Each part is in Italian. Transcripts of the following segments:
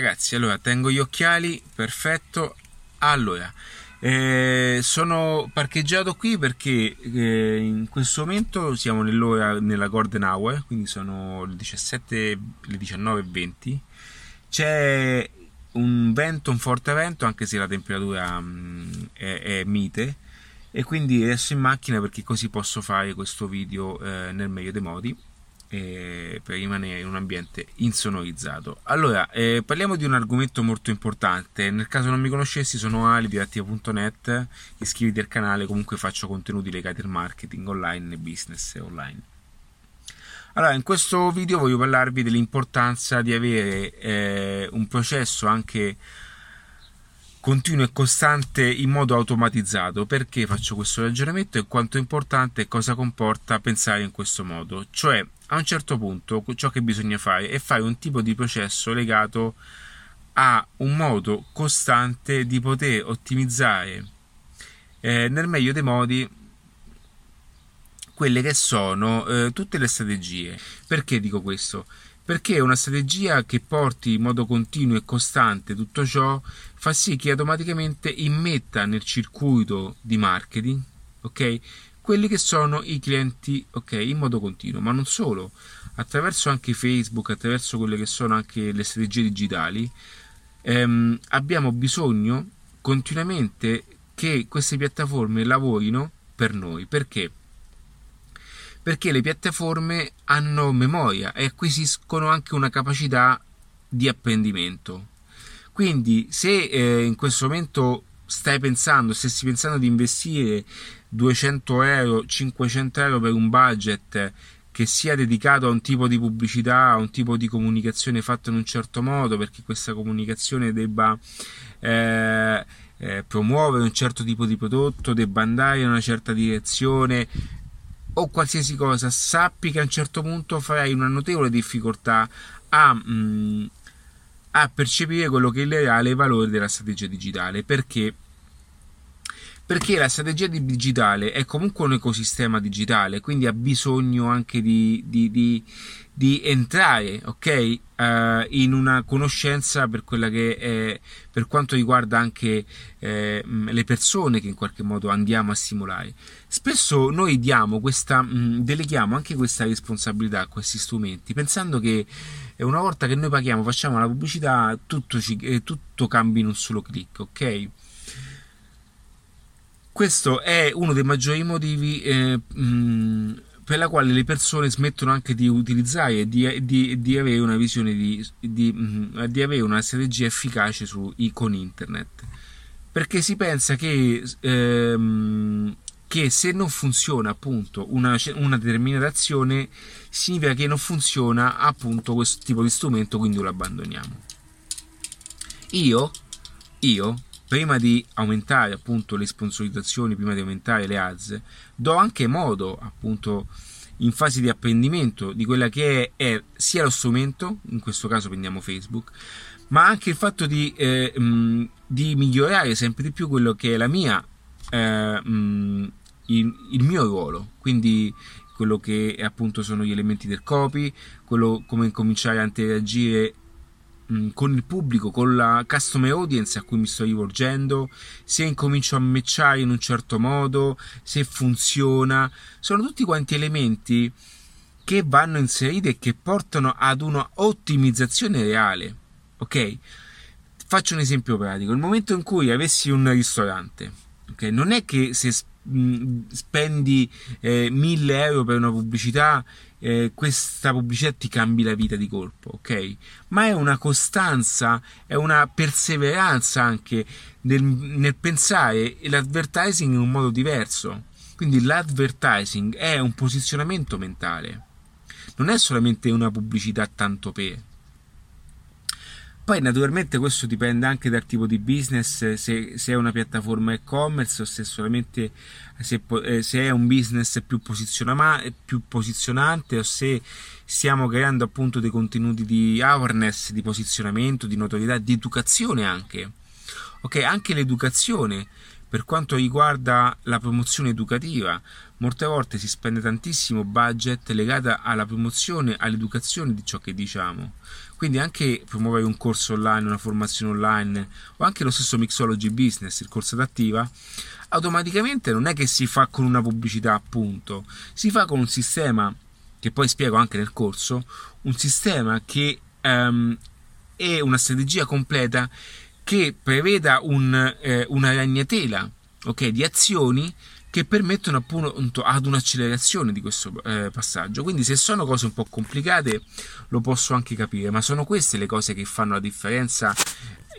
Ragazzi, allora tengo gli occhiali, perfetto. Allora, eh, sono parcheggiato qui perché eh, in questo momento siamo nell'ora nella Golden Hour, quindi sono le 17, le 19.20. C'è un vento, un forte vento, anche se la temperatura mh, mm, è, è, mite. E quindi adesso in macchina perché così posso fare questo video eh, nel meglio dei modi eh, per rimanere in un ambiente insonorizzato. Allora, eh, parliamo di un argomento molto importante. Nel caso non mi conoscessi, sono Ali di. Iscriviti al canale, comunque faccio contenuti legati al marketing online e business online. Allora, in questo video voglio parlarvi dell'importanza di avere eh, un processo anche continuo e costante in modo automatizzato. Perché faccio questo ragionamento e quanto è importante e cosa comporta pensare in questo modo? Cioè, a un certo punto ciò che bisogna fare è fare un tipo di processo legato a un modo costante di poter ottimizzare eh, nel meglio dei modi quelle che sono eh, tutte le strategie. Perché dico questo? Perché una strategia che porti in modo continuo e costante tutto ciò fa sì che automaticamente immetta nel circuito di marketing, ok? Quelli che sono i clienti ok in modo continuo ma non solo. Attraverso anche Facebook attraverso quelle che sono anche le strategie digitali ehm, abbiamo bisogno continuamente che queste piattaforme lavorino per noi. Perché? Perché le piattaforme hanno memoria e acquisiscono anche una capacità di apprendimento. Quindi se eh, in questo momento stai pensando, stessi pensando di investire 200 euro, 500 euro per un budget che sia dedicato a un tipo di pubblicità, a un tipo di comunicazione fatta in un certo modo, perché questa comunicazione debba eh, eh, promuovere un certo tipo di prodotto, debba andare in una certa direzione o qualsiasi cosa, sappi che a un certo punto farai una notevole difficoltà a, mh, mm, a percepire quello che è il reale valore della strategia digitale. Perché? Perché la strategia digitale è comunque un ecosistema digitale, quindi ha bisogno anche di, di, di, di entrare, ok? Uh, in una conoscenza per è, per quanto riguarda anche eh, le persone che in qualche modo andiamo a stimolare. Spesso noi diamo questa, mh, deleghiamo anche questa responsabilità a questi strumenti, pensando che e una volta che noi paghiamo, facciamo la pubblicità, tutto, ci, eh, tutto cambia in un solo clic, ok? Questo è uno dei maggiori motivi eh, mh, per la quale le persone smettono anche di utilizzare e di, di, di, avere una visione di, di, avere una strategia efficace su, con internet. Perché si pensa che ehm, che se non funziona appunto una, una, determinata azione significa che non funziona appunto questo tipo di strumento quindi lo abbandoniamo io io prima di aumentare appunto le sponsorizzazioni prima di aumentare le ads do anche modo appunto in fase di apprendimento di quella che è, è sia lo strumento in questo caso prendiamo Facebook ma anche il fatto di, eh, mh, di migliorare sempre di più quello che è la mia eh, mh, il, il, mio ruolo, quindi quello che appunto sono gli elementi del copy, quello come cominciare a interagire mh, con il pubblico, con la customer audience a cui mi sto rivolgendo, se incomincio a matchare in un certo modo, se funziona, sono tutti quanti elementi che vanno inseriti e che portano ad una ottimizzazione reale, ok? Faccio un esempio pratico, il momento in cui avessi un ristorante, ok? Non è che se spendi eh, 1000 euro per una pubblicità, eh, questa pubblicità ti cambi la vita di colpo, ok? Ma è una costanza, è una perseveranza anche nel, nel pensare l'advertising in un modo diverso. Quindi l'advertising è un posizionamento mentale, non è solamente una pubblicità tanto per. Poi naturalmente questo dipende anche dal tipo di business, se, se è una piattaforma e-commerce o se solamente se, eh, se è un business più, più posizionante o se stiamo creando appunto dei contenuti di awareness, di posizionamento, di notorietà, di educazione anche. Ok, anche l'educazione per quanto riguarda la promozione educativa, molte volte si spende tantissimo budget legato alla promozione, all'educazione di ciò che diciamo. Quindi anche promuovere un corso online, una formazione online o anche lo stesso Mixology Business, il corso adattiva, automaticamente non è che si fa con una pubblicità appunto, si fa con un sistema che poi spiego anche nel corso, un sistema che um, è una strategia completa che preveda un, eh, una ragnatela okay, di azioni che permettono appunto ad un'accelerazione di questo eh, passaggio. Quindi se sono cose un po' complicate lo posso anche capire, ma sono queste le cose che fanno la differenza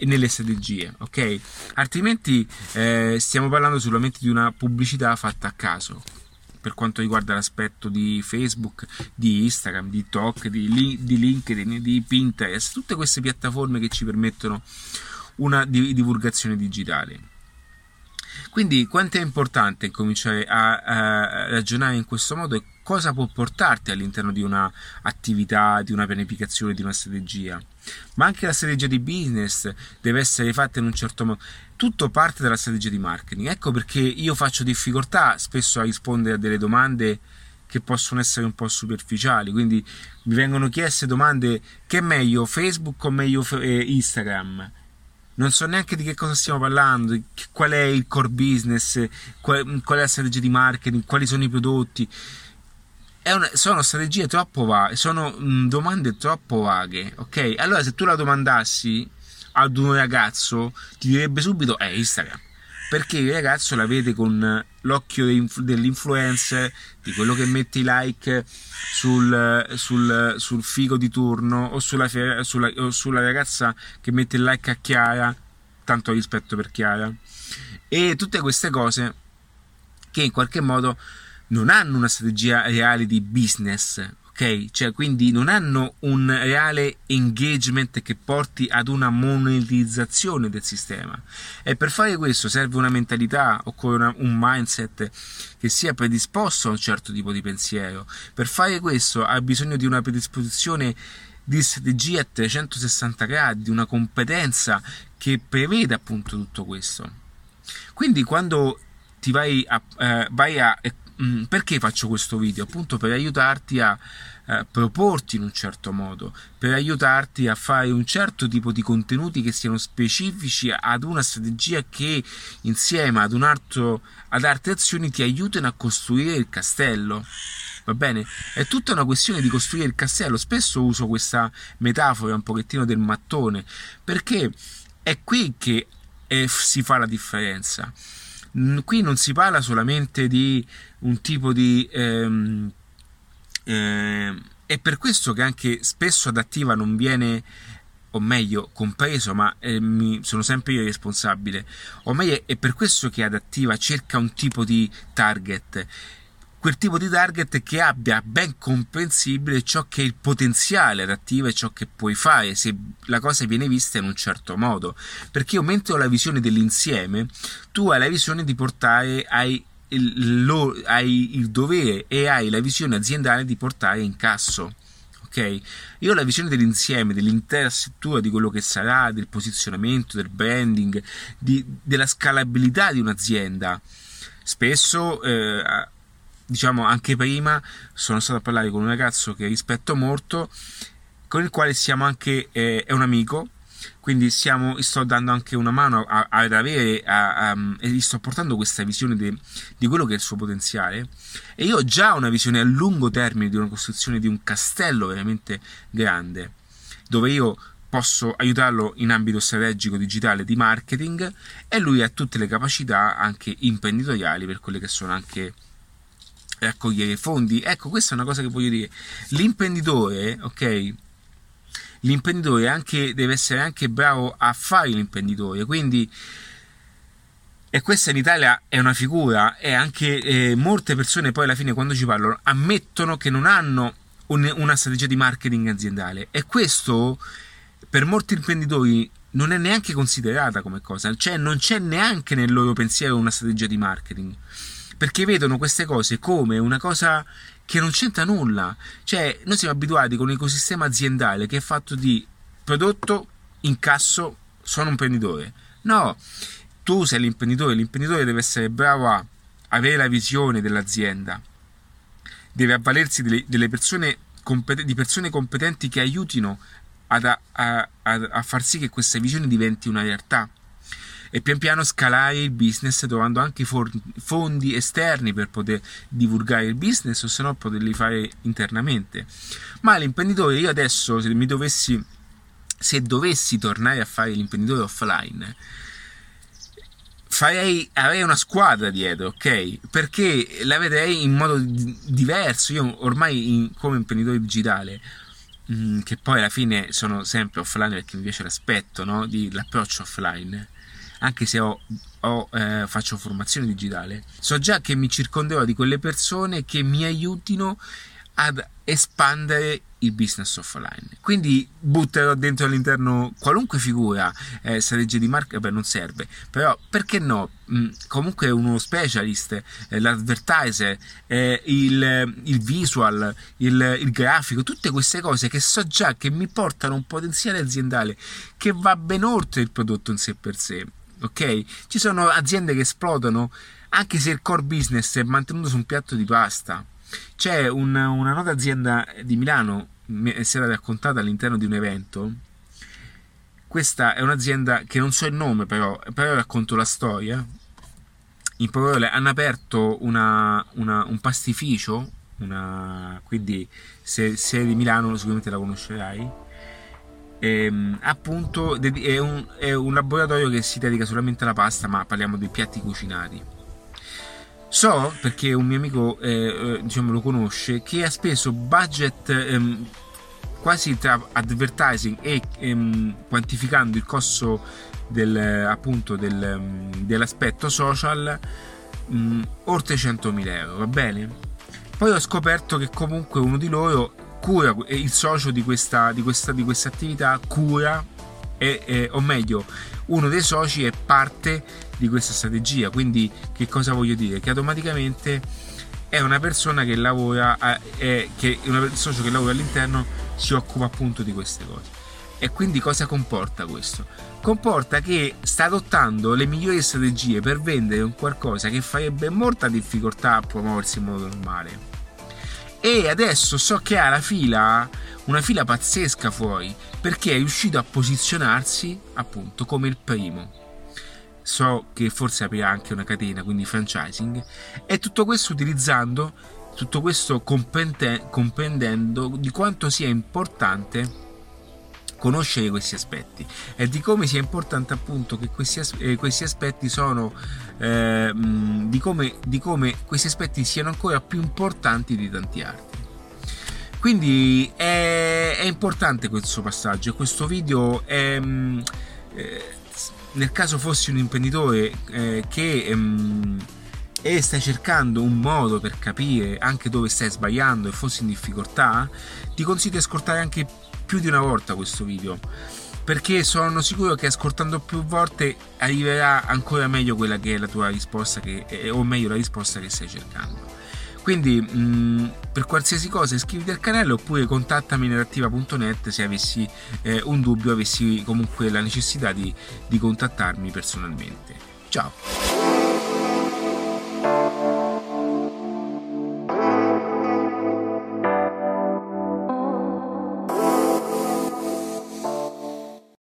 nelle strategie, ok? Altrimenti eh, stiamo parlando solamente di una pubblicità fatta a caso per quanto riguarda l'aspetto di Facebook, di Instagram, di TikTok, di, di LinkedIn, di Pinterest, tutte queste piattaforme che ci permettono una divulgazione digitale. Quindi quanto è importante cominciare a, a, ragionare in questo modo e cosa può portarti all'interno di un'attività, di una pianificazione, di una strategia. Ma anche la strategia di business deve essere fatta in un certo modo. Tutto parte dalla strategia di marketing. Ecco perché io faccio difficoltà spesso a rispondere a delle domande che possono essere un po' superficiali. Quindi mi vengono chieste domande che è meglio Facebook o meglio eh, Instagram? Non so neanche di che cosa stiamo parlando, qual è il core business, qual, è la strategia di marketing, quali sono i prodotti. Una, sono strategie troppo vaghe, sono mm, domande troppo vaghe, ok? Allora se tu la domandassi ad un ragazzo ti direbbe subito, eh, Instagram perché il ragazzo la vede con l'occhio dell'influencer, di quello che mette i like sul, sul, sul figo di turno o sulla, sulla, o sulla ragazza che mette il like a Chiara, tanto rispetto per Chiara, e tutte queste cose che in qualche modo non hanno una strategia reale di business, ok? Cioè, quindi non hanno un reale engagement che porti ad una monetizzazione del sistema. E per fare questo serve una mentalità, occorre una, un mindset che sia predisposto a un certo tipo di pensiero. Per fare questo ha bisogno di una predisposizione di strategia a 360 gradi, di una competenza che prevede appunto tutto questo. Quindi quando ti vai a, eh, vai a eh, perché faccio questo video? Appunto per aiutarti a eh, proporti in un certo modo, per aiutarti a fare un certo tipo di contenuti che siano specifici ad una strategia che insieme ad, un altro, ad altre azioni ti aiutino a costruire il castello. Va bene? È tutta una questione di costruire il castello. Spesso uso questa metafora un pochettino del mattone, perché è qui che eh, si fa la differenza. Qui non si parla solamente di un tipo di ehm, eh, è per questo che anche spesso adattiva non viene o meglio compreso ma eh, mi, sono sempre io responsabile. O meglio è per questo che adattiva cerca un tipo di target quel tipo di target che abbia ben comprensibile ciò che è il potenziale adattivo e ciò che puoi fare se la cosa viene vista in un certo modo perché io mentre ho la visione dell'insieme tu hai la visione di portare ai il, lo, hai il dovere e hai la visione aziendale di portare in casso. Ok? Io ho la visione dell'insieme, dell'intera struttura, di quello che sarà, del posizionamento, del branding, di, della scalabilità di un'azienda. Spesso, eh, diciamo anche prima, sono stato a parlare con un ragazzo che rispetto molto, con il quale siamo anche, eh, è un amico, quindi stiamo, sto dando anche una mano ad avere a, a, e gli sto portando questa visione de, di quello che è il suo potenziale. E io ho già una visione a lungo termine di una costruzione di un castello veramente grande dove io posso aiutarlo in ambito strategico digitale di marketing e lui ha tutte le capacità anche imprenditoriali per quelle che sono anche raccogliere fondi. Ecco questa è una cosa che voglio dire. L'imprenditore ok? L'imprenditore anche, deve essere anche bravo a fare l'imprenditore, quindi e questa in Italia è una figura e anche eh, molte persone poi alla fine quando ci parlano ammettono che non hanno un, una strategia di marketing aziendale. E questo per molti imprenditori non è neanche considerata come cosa, cioè non c'è neanche nel loro pensiero una strategia di marketing perché vedono queste cose come una cosa che non c'entra nulla. Cioè, noi siamo abituati con un ecosistema aziendale che è fatto di prodotto, incasso, sono un imprenditore. No, tu sei l'imprenditore, l'imprenditore deve essere bravo a avere la visione dell'azienda, deve avvalersi delle, delle persone, di persone competenti che aiutino ad, a, a, a far sì che questa visione diventi una realtà e pian piano scalare il business trovando anche fondi esterni per poter divulgare il business o se no poterli fare internamente. Ma l'imprenditore, io adesso se mi dovessi, se dovessi tornare a fare l'imprenditore offline, farei, avrei una squadra dietro, ok? Perché la vedrei in modo diverso. Io ormai in, come imprenditore digitale mm, che poi alla fine sono sempre offline perché mi piace l'aspetto no? di, l'approccio offline anche se ho, ho, eh, faccio formazione digitale, so già che mi circonderò di quelle persone che mi aiutino ad espandere il business offline. Quindi butterò dentro all'interno qualunque figura, eh, strategia di marca, beh non serve, però perché no? Mm, comunque uno specialist, eh, l'advertiser, eh, il, il, visual, il, il, grafico, tutte queste cose che so già che mi portano un potenziale aziendale che va ben oltre il prodotto in sé per sé ok? Ci sono aziende che esplodono anche se il core business è mantenuto su un piatto di pasta. C'è un, una nota azienda di Milano, mi si era raccontata all'interno di un evento. Questa è un'azienda che non so il nome, però, però racconto la storia. In parole, hanno aperto una, una, un pastificio, una, quindi se sei di Milano sicuramente la conoscerai Ehm, appunto è un, è un laboratorio che si dedica solamente alla pasta, ma parliamo dei piatti cucinati. So, perché un mio amico eh, eh diciamo, lo conosce, che ha speso budget ehm, quasi tra advertising e ehm, quantificando il costo del, appunto del, ehm, dell'aspetto social mh, mm, oltre 100.000 euro, va bene? Poi ho scoperto che comunque uno di loro cura, il socio di questa, di questa, di questa attività cura, e, e, o meglio, uno dei soci è parte di questa strategia. Quindi, che cosa voglio dire? Che automaticamente è una persona che lavora, è, che un socio che lavora all'interno si occupa appunto di queste cose. E quindi cosa comporta questo? Comporta che sta adottando le migliori strategie per vendere un qualcosa che farebbe molta difficoltà a promuoversi in modo normale e adesso so che ha la fila, una fila pazzesca fuori, perché è riuscito a posizionarsi appunto come il primo. So che forse aprirà anche una catena, quindi franchising, e tutto questo utilizzando, tutto questo comprendendo di quanto sia importante conoscere questi aspetti e di come sia importante appunto che questi, eh, questi aspetti sono eh, di, come, di come questi aspetti siano ancora più importanti di tanti altri. Quindi è, è importante questo passaggio questo video è eh, nel caso fossi un imprenditore eh, che e stai cercando un modo per capire anche dove stai sbagliando e fossi in difficoltà, ti consiglio di ascoltare anche più di una volta questo video perché sono sicuro che ascoltando più volte arriverà ancora meglio quella che è la tua risposta che, o meglio la risposta che stai cercando. Quindi mh, mm, per qualsiasi cosa iscriviti al canale oppure contattami nerattiva.net se avessi eh, un dubbio avessi comunque la necessità di, di contattarmi personalmente. Ciao